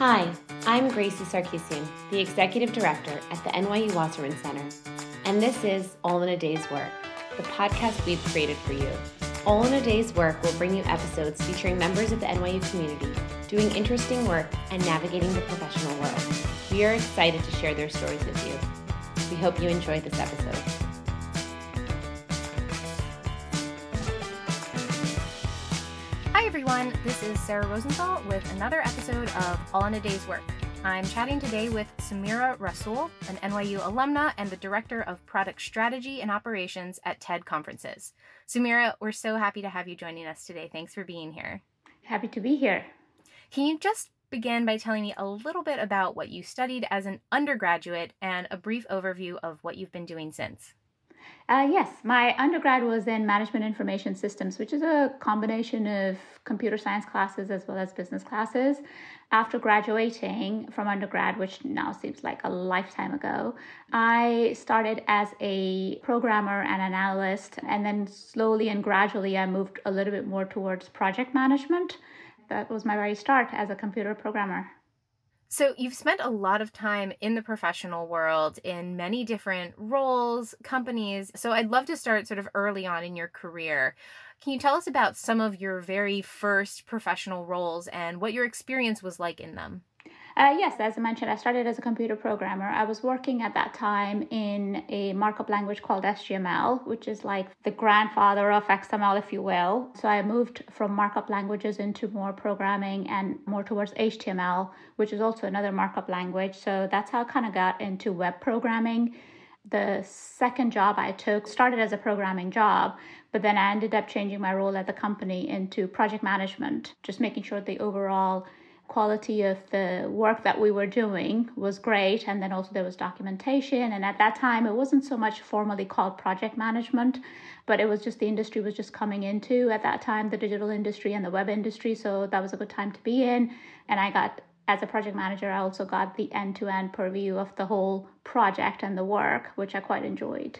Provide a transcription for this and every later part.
Hi, I'm Gracie Sarkisian, the Executive Director at the NYU Wasserman Center, and this is All in a Day's Work, the podcast we've created for you. All in a Day's Work will bring you episodes featuring members of the NYU community doing interesting work and navigating the professional world. We are excited to share their stories with you. We hope you enjoyed this episode. Is Sarah Rosenthal with another episode of All in a Day's Work. I'm chatting today with Samira Rasul, an NYU alumna and the Director of Product Strategy and Operations at TED Conferences. Samira, we're so happy to have you joining us today. Thanks for being here. Happy to be here. Can you just begin by telling me a little bit about what you studied as an undergraduate and a brief overview of what you've been doing since? Uh, yes, my undergrad was in management information systems, which is a combination of computer science classes as well as business classes. After graduating from undergrad, which now seems like a lifetime ago, I started as a programmer and an analyst, and then slowly and gradually I moved a little bit more towards project management. That was my very start as a computer programmer. So, you've spent a lot of time in the professional world in many different roles, companies. So, I'd love to start sort of early on in your career. Can you tell us about some of your very first professional roles and what your experience was like in them? Uh, yes, as I mentioned, I started as a computer programmer. I was working at that time in a markup language called HTML, which is like the grandfather of XML, if you will. So I moved from markup languages into more programming and more towards HTML, which is also another markup language. So that's how I kind of got into web programming. The second job I took started as a programming job, but then I ended up changing my role at the company into project management, just making sure the overall quality of the work that we were doing was great and then also there was documentation and at that time it wasn't so much formally called project management but it was just the industry was just coming into at that time the digital industry and the web industry so that was a good time to be in. And i got as a project manager i also got the end-to-end purview of the whole project and the work which i quite enjoyed.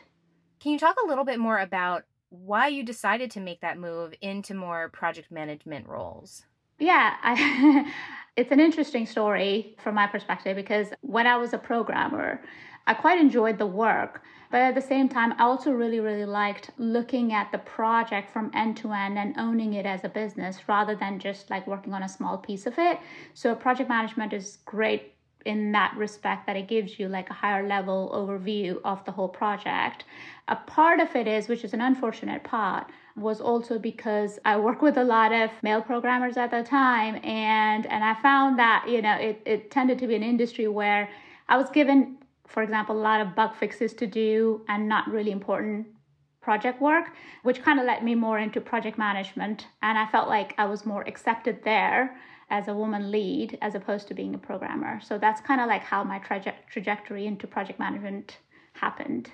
Can you talk a little bit more about why you decided to make that move into more project management roles? Yeah, I, it's an interesting story from my perspective because when I was a programmer, I quite enjoyed the work. But at the same time, I also really, really liked looking at the project from end to end and owning it as a business rather than just like working on a small piece of it. So, project management is great in that respect that it gives you like a higher level overview of the whole project. A part of it is, which is an unfortunate part, was also because I work with a lot of male programmers at the time and and I found that you know it, it tended to be an industry where I was given for example a lot of bug fixes to do and not really important project work which kind of led me more into project management. And I felt like I was more accepted there as a woman lead as opposed to being a programmer. So that's kind of like how my traje- trajectory into project management happened.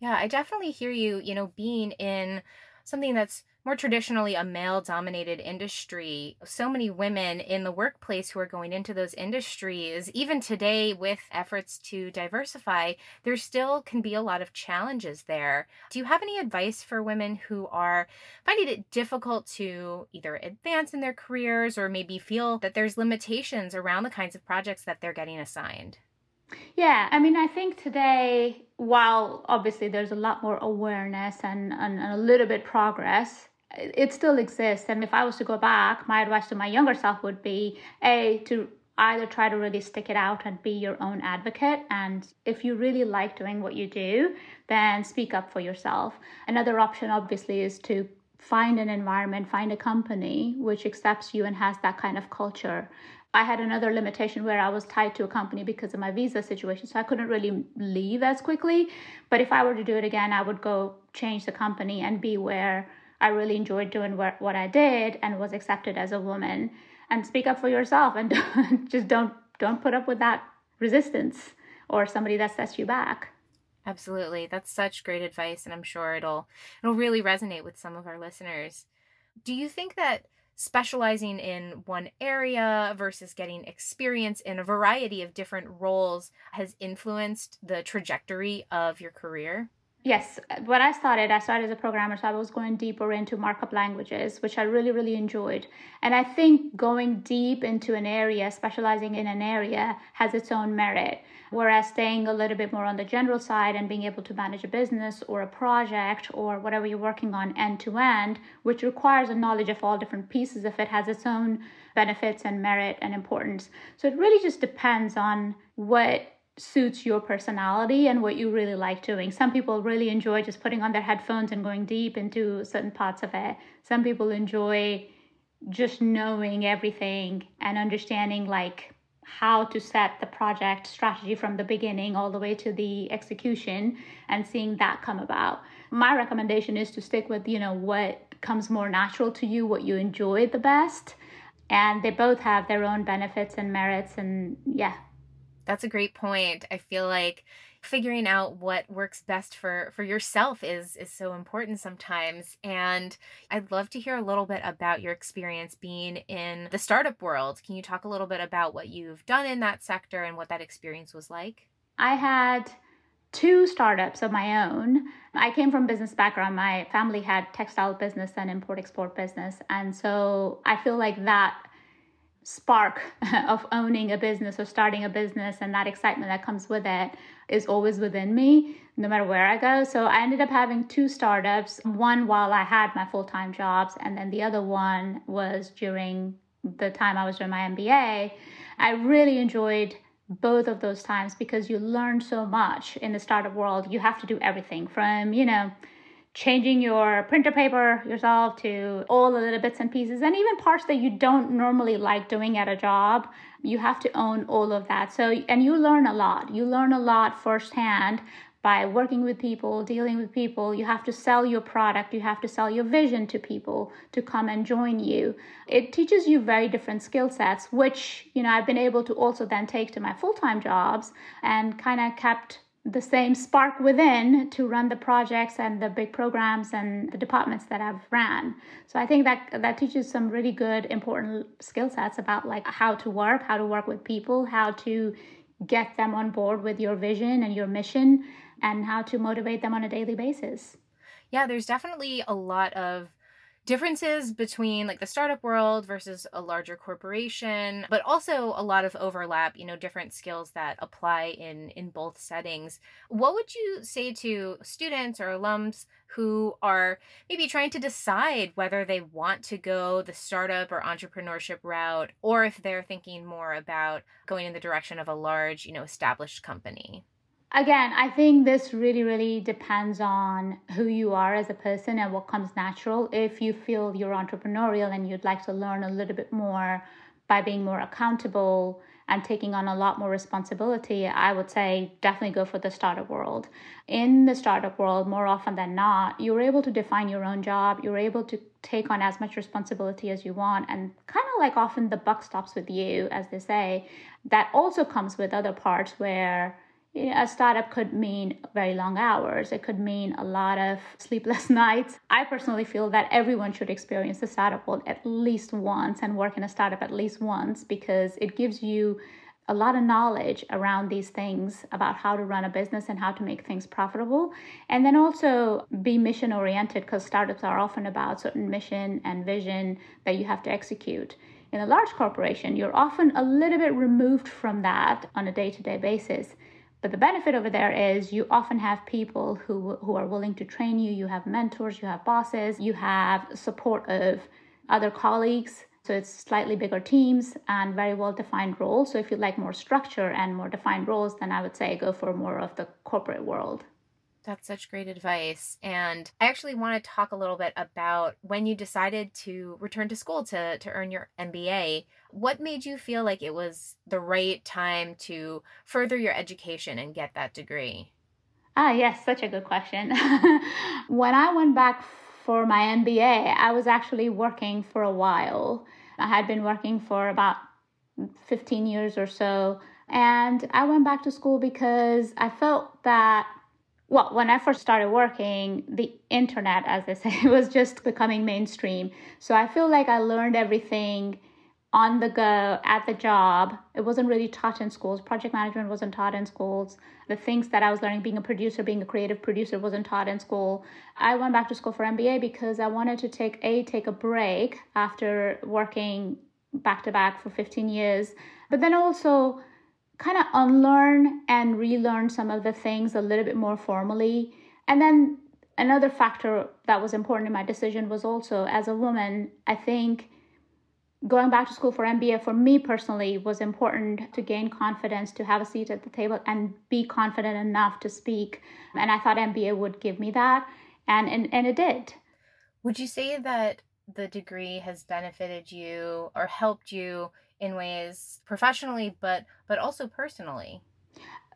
Yeah I definitely hear you you know being in something that's more traditionally a male dominated industry. So many women in the workplace who are going into those industries, even today with efforts to diversify, there still can be a lot of challenges there. Do you have any advice for women who are finding it difficult to either advance in their careers or maybe feel that there's limitations around the kinds of projects that they're getting assigned? Yeah, I mean, I think today, while obviously there's a lot more awareness and, and, and, a little bit progress, it still exists. And if I was to go back, my advice to my younger self would be A, to either try to really stick it out and be your own advocate. And if you really like doing what you do, then speak up for yourself. Another option, obviously, is to find an environment, find a company which accepts you and has that kind of culture. I had another limitation where I was tied to a company because of my visa situation. So I couldn't really leave as quickly. But if I were to do it again, I would go change the company and be where I really enjoyed doing what, what I did and was accepted as a woman. And speak up for yourself and just don't don't put up with that resistance or somebody that sets you back. Absolutely. That's such great advice and I'm sure it'll it'll really resonate with some of our listeners. Do you think that specializing in one area versus getting experience in a variety of different roles has influenced the trajectory of your career? Yes, uh, when I started, I started as a programmer, so I was going deeper into markup languages, which I really, really enjoyed. And I think going deep into an area, specializing in an area, has its own merit. Whereas staying a little bit more on the general side and being able to manage a business or a project or whatever you're working on end to end, which requires a knowledge of all different pieces of it, has its own benefits and merit and importance. So it really just depends on what suits your personality and what you really like doing. Some people really enjoy just putting on their headphones and going deep into certain parts of it. Some people enjoy just knowing everything and understanding like how to set the project strategy from the beginning all the way to the execution and seeing that come about. My recommendation is to stick with, you know, what comes more natural to you, what you enjoy the best. And they both have their own benefits and merits and yeah, that's a great point. I feel like figuring out what works best for for yourself is is so important sometimes and i'd love to hear a little bit about your experience being in the startup world. Can you talk a little bit about what you've done in that sector and what that experience was like? I had two startups of my own. I came from business background. My family had textile business and import export business and so i feel like that spark of owning a business or starting a business and that excitement that comes with it is always within me no matter where I go. So I ended up having two startups, one while I had my full-time jobs and then the other one was during the time I was doing my MBA. I really enjoyed both of those times because you learn so much in the startup world. You have to do everything from, you know, changing your printer paper yourself to all the little bits and pieces and even parts that you don't normally like doing at a job you have to own all of that. So and you learn a lot. You learn a lot firsthand by working with people dealing with people. You have to sell your product. You have to sell your vision to people to come and join you. It teaches you very different skill sets which you know i've been able to also then take to my full-time jobs and kind of kept the same spark within to run the projects and the big programs and the departments that I've ran. So I think that that teaches some really good important skill sets about like how to work, how to work with people, how to get them on board with your vision and your mission and how to motivate them on a daily basis. Yeah, there's definitely a lot of differences between like the startup world versus a larger corporation but also a lot of overlap you know different skills that apply in in both settings. What would you say to students or alums who are maybe trying to decide whether they want to go the startup or entrepreneurship route or if they're thinking more about going in the direction of a large you know established company again, I think this really, really depends on who you are as a person and what comes natural. If you feel you're entrepreneurial and you'd like to learn a little bit more by being more accountable and taking on a lot more responsibility, I would say definitely go for the startup world. In the startup world, more often than not, you're able to define your own job, you're able to take on as much responsibility as you want, and kind of like often the buck stops with you, as they say. That also comes with other parts where a startup could mean very long hours. It could mean a lot of sleepless nights. I personally feel that everyone should experience the startup world at least once and work in a startup at least once because it gives you a lot of knowledge around these things about how to run a business and how to make things profitable. And then also be mission oriented because startups are often about certain mission and vision that you have to execute. In a large corporation, you're often a little bit removed from that on a day to day basis. But the benefit over there is you often have people who, who are willing to train you. You have mentors, you have bosses, you have support of other colleagues. So it's slightly bigger teams and very well defined roles. So if you like more structure and more defined roles, then I would say go for more of the corporate world. That's such great advice. And I actually want to talk a little bit about when you decided to return to school to, to earn your MBA. What made you feel like it was the right time to further your education and get that degree? Ah, yes, such a good question. when I went back for my MBA, I was actually working for a while. I had been working for about 15 years or so. And I went back to school because I felt that well, when I first started working, the internet, as they say, was just becoming mainstream. So I feel like I learned everything on the go at the job. It wasn't really taught in schools. Project management wasn't taught in schools. The things that I was learning, being a producer, being a creative producer, wasn't taught in school. I went back to school for MBA because I wanted to take a take a break after working back to back for 15 years, but then also kind of unlearn and relearn some of the things a little bit more formally. And then another factor that was important in my decision was also as a woman, I think going back to school for MBA for me personally was important to gain confidence, to have a seat at the table, and be confident enough to speak. And I thought MBA would give me that, and and, and it did. Would you say that the degree has benefited you or helped you in ways professionally, but but also personally?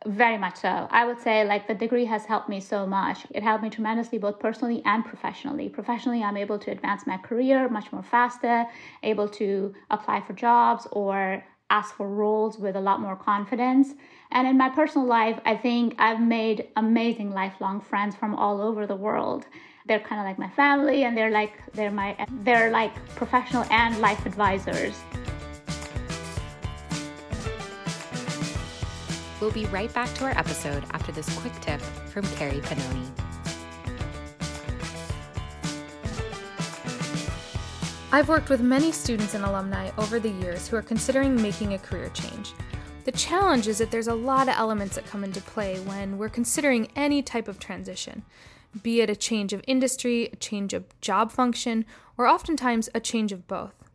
Very much so. I would say like the degree has helped me so much. It helped me tremendously both personally and professionally. Professionally, I'm able to advance my career much more faster, able to apply for jobs or ask for roles with a lot more confidence. And in my personal life, I think I've made amazing lifelong friends from all over the world. They're kind of like my family and they're like they're my they're like professional and life advisors. We'll be right back to our episode after this quick tip from Carrie Panoni. I've worked with many students and alumni over the years who are considering making a career change. The challenge is that there's a lot of elements that come into play when we're considering any type of transition, be it a change of industry, a change of job function, or oftentimes a change of both.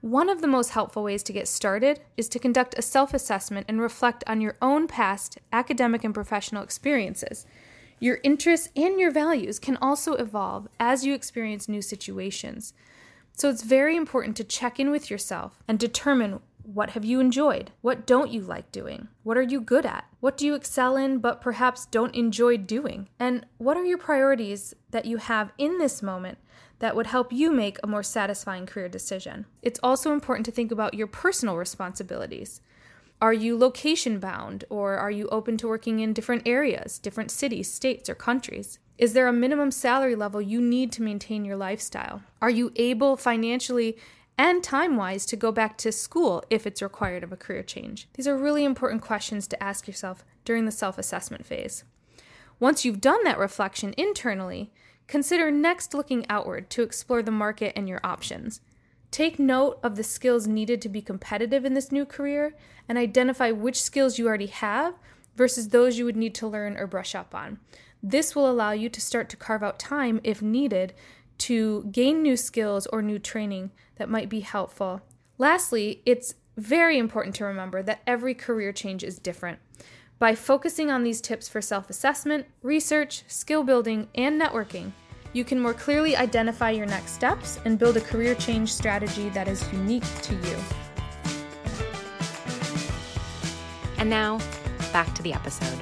One of the most helpful ways to get started is to conduct a self assessment and reflect on your own past academic and professional experiences. Your interests and your values can also evolve as you experience new situations. So it's very important to check in with yourself and determine what have you enjoyed? What don't you like doing? What are you good at? What do you excel in but perhaps don't enjoy doing? And what are your priorities that you have in this moment that would help you make a more satisfying career decision. It's also important to think about your personal responsibilities. Are you location bound, or are you open to working in different areas, different cities, states, or countries? Is there a minimum salary level you need to maintain your lifestyle? Are you able financially and time wise to go back to school if it's required of a career change? These are really important questions to ask yourself during the self assessment phase. Once you've done that reflection internally, Consider next looking outward to explore the market and your options. Take note of the skills needed to be competitive in this new career and identify which skills you already have versus those you would need to learn or brush up on. This will allow you to start to carve out time, if needed, to gain new skills or new training that might be helpful. Lastly, it's very important to remember that every career change is different. By focusing on these tips for self assessment, research, skill building, and networking, you can more clearly identify your next steps and build a career change strategy that is unique to you. And now, back to the episode.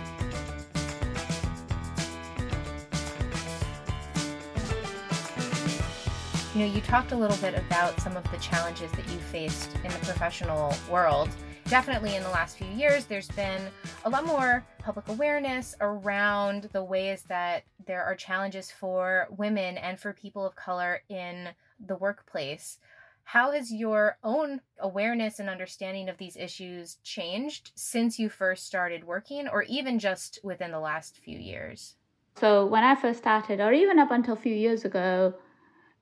You know, you talked a little bit about some of the challenges that you faced in the professional world definitely in the last few years, there's been a lot more public awareness around the ways that there are challenges for women and for people of color in the workplace. How has your own awareness and understanding of these issues changed since you first started working, or even just within the last few years? So, when I first started, or even up until a few years ago,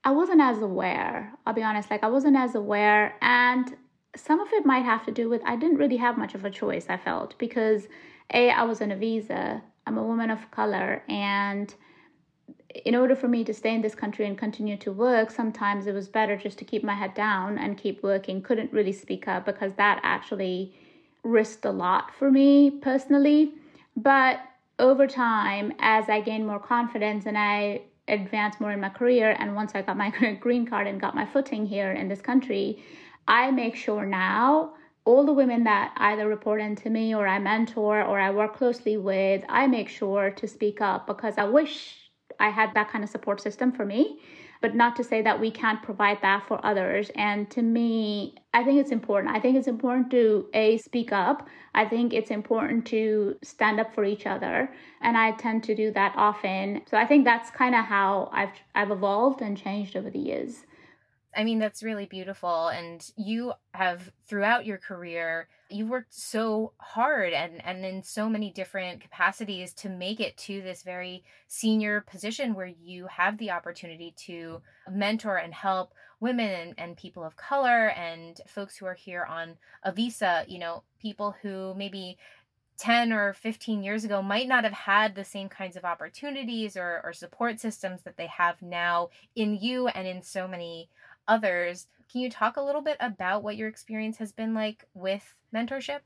I wasn't as aware. I'll be honest, like, I wasn't as aware. And some of it might have to do with I didn't really have much of a choice, I felt, because A, I was on a visa, I'm a woman of color, and in order for me to stay in this country and continue to work, sometimes it was better just to keep my head down and keep working. Couldn't really speak up because that actually risked a lot for me personally. But over time, as I gained more confidence and I advanced more in my career, and once I got my green card and got my footing here in this country, I make sure now all the women that either report into me or I mentor or I work closely with, I make sure to speak up because I wish I had that kind of support system for me. But not to say that we can't provide that for others. And to me, I think it's important. I think it's important to A, speak up. I think it's important to stand up for each other. And I tend to do that often. So I think that's kind of how I've I've evolved and changed over the years I mean, that's really beautiful. And you have, throughout your career, you've worked so hard and, and in so many different capacities to make it to this very senior position where you have the opportunity to mentor and help women and, and people of color and folks who are here on a visa, you know, people who maybe 10 or 15 years ago might not have had the same kinds of opportunities or, or support systems that they have now in you and in so many others. Can you talk a little bit about what your experience has been like with mentorship?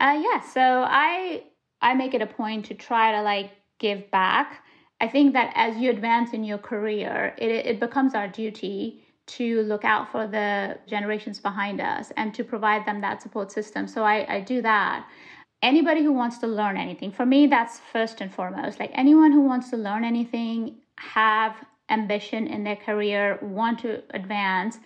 Uh, yeah, so I I make it a point to try to like give back. I think that as you advance in your career, it, it becomes our duty to look out for the generations behind us and to provide them that support system. So I, I do that. Anybody who wants to learn anything, for me, that's first and foremost. Like anyone who wants to learn anything, have ambition in their career, want to advance,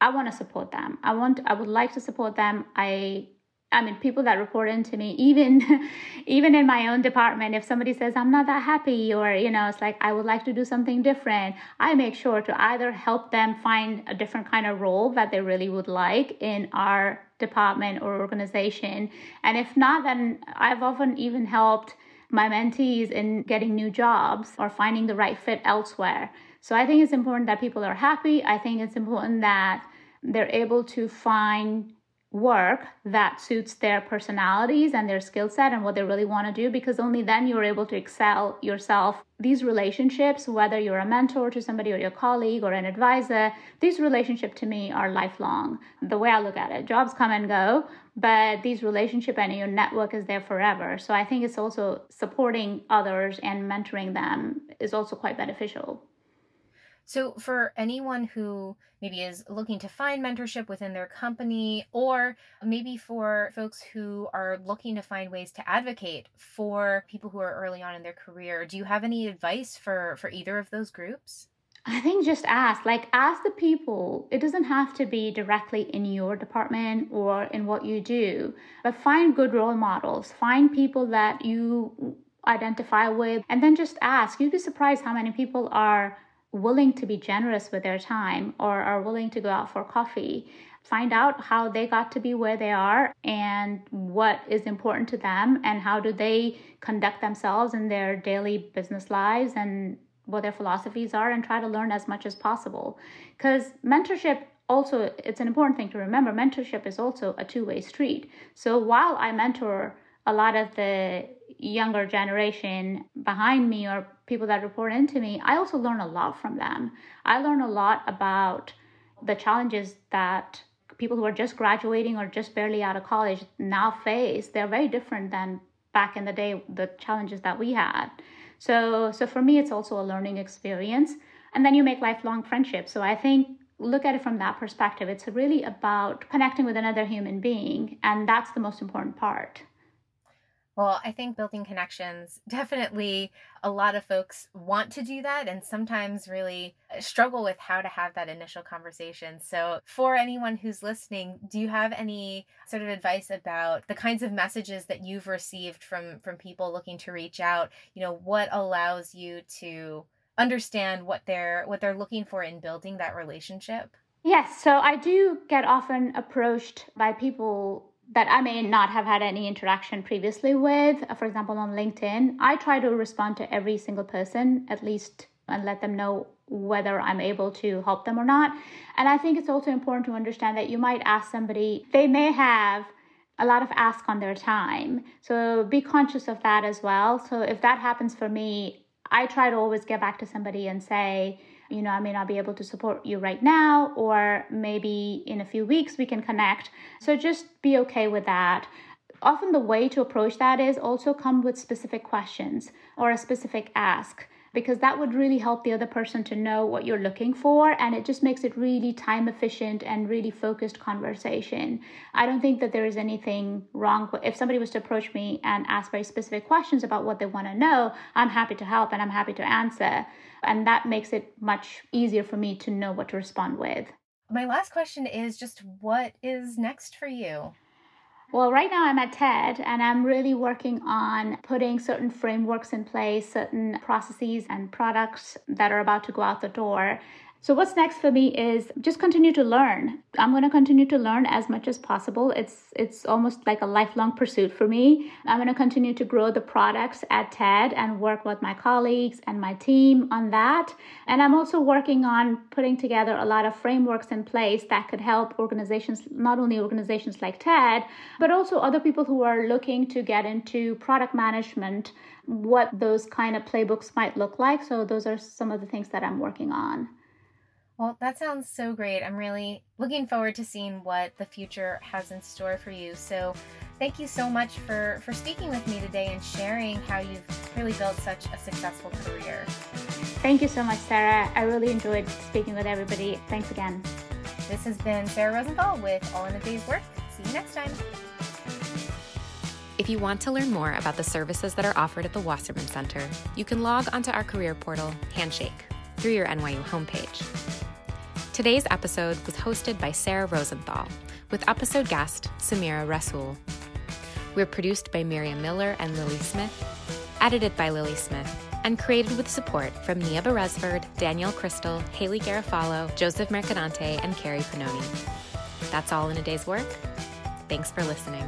I want to support them. I want I would like to support them. I I mean people that report into me even even in my own department if somebody says I'm not that happy or you know it's like I would like to do something different, I make sure to either help them find a different kind of role that they really would like in our department or organization. And if not then I've often even helped my mentees in getting new jobs or finding the right fit elsewhere. So I think it's important that people are happy. I think it's important that they're able to find work that suits their personalities and their skill set and what they really want to do because only then you're able to excel yourself. These relationships, whether you're a mentor to somebody or your colleague or an advisor, these relationships to me are lifelong. The way I look at it, jobs come and go, but these relationship and your network is there forever. So I think it's also supporting others and mentoring them is also quite beneficial. So, for anyone who maybe is looking to find mentorship within their company, or maybe for folks who are looking to find ways to advocate for people who are early on in their career, do you have any advice for for either of those groups? I think just ask, like, ask the people. It doesn't have to be directly in your department or in what you do, but find good role models. Find people that you identify with, and then just ask. You'd be surprised how many people are willing to be generous with their time or are willing to go out for coffee find out how they got to be where they are and what is important to them and how do they conduct themselves in their daily business lives and what their philosophies are and try to learn as much as possible. Because mentorship also it's an important thing to remember mentorship is also a two-way street. So while i mentor a lot of the younger generation behind me or people that report into me, I also learn a lot from them. I learn a lot about the challenges that people who are just graduating or just barely out of college now face. They're very different than back in the day, the challenges that we had. So, so for me, it's also a learning experience. And then you make lifelong friendships. So I think look at it from that perspective. It's really about connecting with another human being, and that's the most important part. Well, I think building connections definitely a lot of folks want to do that and sometimes really uh, struggle with how to have that initial conversation. So, for anyone who's listening, do you have any sort of advice about the kinds of messages that you've received from from people looking to reach out? You know, what allows you to understand what they're what they're looking for in building that relationship? Yes, so I do get often approached by people that I may not have had any interaction previously with, uh, for example, on LinkedIn, I try to respond to every single person at least and let them know whether I'm able to help them or not. And I think it's also important to understand that you might ask somebody, they may have a lot of ask on their time. So be conscious of that as well. So if that happens for me, I try to always get back to somebody and say, you know, I may not be able to support you right now, or maybe in a few weeks we can connect. So just be okay with that. Often the way to approach that is also come with specific questions or a specific ask because that would really help the other person to know what you're looking for and it just makes it really time efficient and really focused conversation. I don't think that there is anything wrong if somebody was to approach me and ask very specific questions about what they want to know, I'm happy to help and I'm happy to answer. And that makes it much easier for me to know what to respond with. My last question is just what is next for you? Well, right now I'm at TED and I'm really working on putting certain frameworks in place, certain processes and products that are about to go out the door So what's next for me is just continue to learn. I'm going to continue to learn as much as possible. It's it's almost like a lifelong pursuit for me. I'm going to continue to grow the products at TED and work with my colleagues and my team on that. And I'm also working on putting together a lot of frameworks in place that could help organizations, not only organizations like TED, but also other people who are looking to get into product management, what those kind of playbooks might look like. So those are some of the things that I'm working on. Well, that sounds so great. I'm really looking forward to seeing what the future has in store for you. So, thank you so much for for speaking with me today and sharing how you've really built such a successful career. Thank you so much, Sarah. I really enjoyed speaking with everybody. Thanks again. This has been Sarah Rosenthal with All in a Day's Work. See you next time. If you want to learn more about the services that are offered at the Wasserman Center, you can log onto our career portal, Handshake, through your NYU homepage. Today's episode was hosted by Sarah Rosenthal, with episode guest Samira Rasul. We're produced by Miriam Miller and Lily Smith, edited by Lily Smith, and created with support from Nia Beresford, Danielle Crystal, Haley Garofalo, Joseph Mercadante, and Carrie Panoni. That's all in a day's work. Thanks for listening.